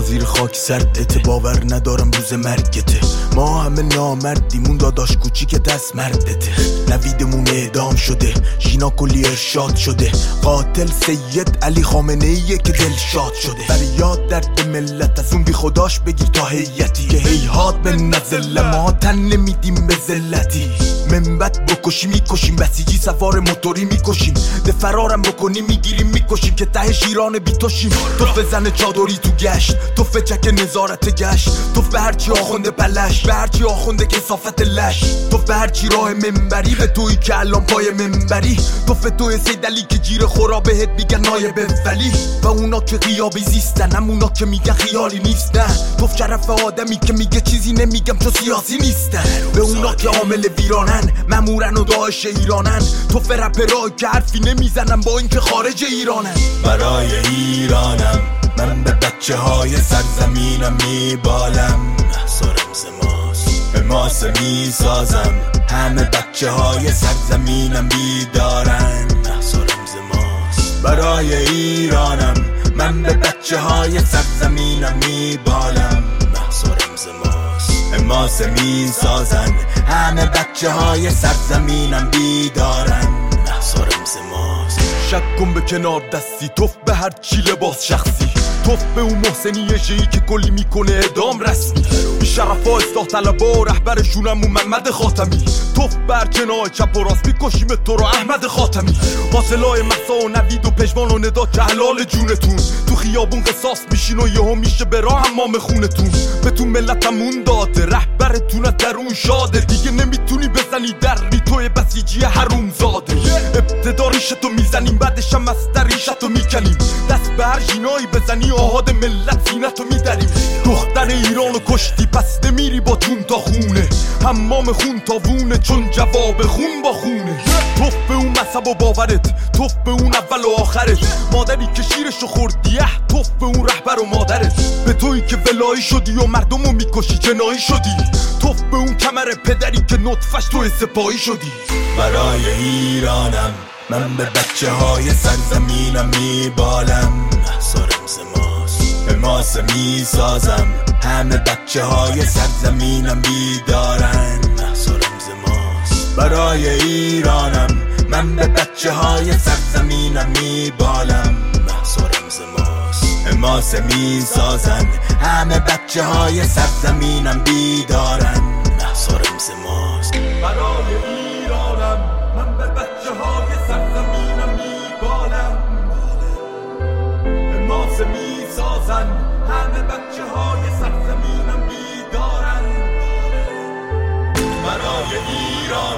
زیر خاک سردته. باور ندارم روز مرگته. ما همه نامردیم اون داداش کوچیک دست مردته. نویدمون اعدام شده ژینا کلی ارشاد شده. قاتل سید علی خامنه ایه که دل شاد شده. فریاد درد ملت از اون بی خداش بگیر تا هیتی. که هیهات به نزله ما تن نمیدیم به ذلتی. منبت بکشی می‌کشیم. بسیجی سوار موتوری می‌کشیم. ده فرارم بکنی می‌گیریم می‌کشیم. که ته شیران بیتوشیم تو بزن چادری تو گشت. تو فچک نظارت گشت. تو به آخونده پلش به آخونده کسافت لش؟ تو به راه منبری؟ به توی که الان پای منبری. تو توی سیدلی که جیر خورا بهت میگن نایب ولی و اونا که غیابی زیستن هم اونا که میگن خیالی نیستن. تو شرف آدمی که میگه چیزی نمیگم تو سیاسی نیستن. به اونا که عامل ویرانن ممورن و داعش ایرانن. تو فرپ رای که حرفی نمی‌زنم با اینکه خارج ایرانن. برای ایرانم. به بچه های سرزمینم میبالم. سرمز ماست. به ماسه می‌سازم. همه بچه های سرزمینم بیدارن. سرمز ماست. برای ایرانم من به بچه های سرزمینم میبالم. سرمز ماست. ماسه می‌سازن. همه بچه های سرزمینم بیدارن. سرمز ماست. شک کن به کنار دستی. توف به هر چی لباس شخصی. توف به اون محسنی جایی که کلی می‌کنه ادام رسمی. بی شرفا اصلاح طلبا رهبرشونم اون محمد خاتمی. توف بر کنای چپ و راست می‌کشیم تو رو احمد خاتمی. حاصلای مسا و نوید و پشمان و ندا که حلال جونتون. تو خیابون قصاص میشین و یهو میشه به راه حمام خونتون. به تو ملتمون داده رهبرتون در اون شاده. دیگه نمی‌تونی بزنی در توی بسیجی حروم زاده ریشتو می‌زنیم بعدش هم از ریشتو می‌کنیم دست به هر جینایی بزنی آهاد ملت زینتو میدریم. دختر ایرانو کشتی پس نمیری با تون تا خونه. حمام خون تا وونه چون جواب خون با خونه. توف به اون مذهب و باورت توف به اون اول و آخرت. مادری که شیرشو خوردی توف به اون رهبر و مادرت. به تویی که ولایی شدی و مردمو می‌کشی جنایی شدی. توف به اون کمر پدری که نطفش تو سپایی شدی. برای ایرانم. من به بچه های سرزمینم میبالم. سرمز ماست به ماسه می‌سازم. همه بچه های سرزمینم بیدارن. سرمز ماست برای ایرانم. من به بچه های سرزمینم میبالم. سرمز ماست ماسه می‌سازن. همه بچه های سرزمینم بیدارن. سرمز ماست. برای ایرانم همه بچه های سرزمونم بیدارن. برای ایران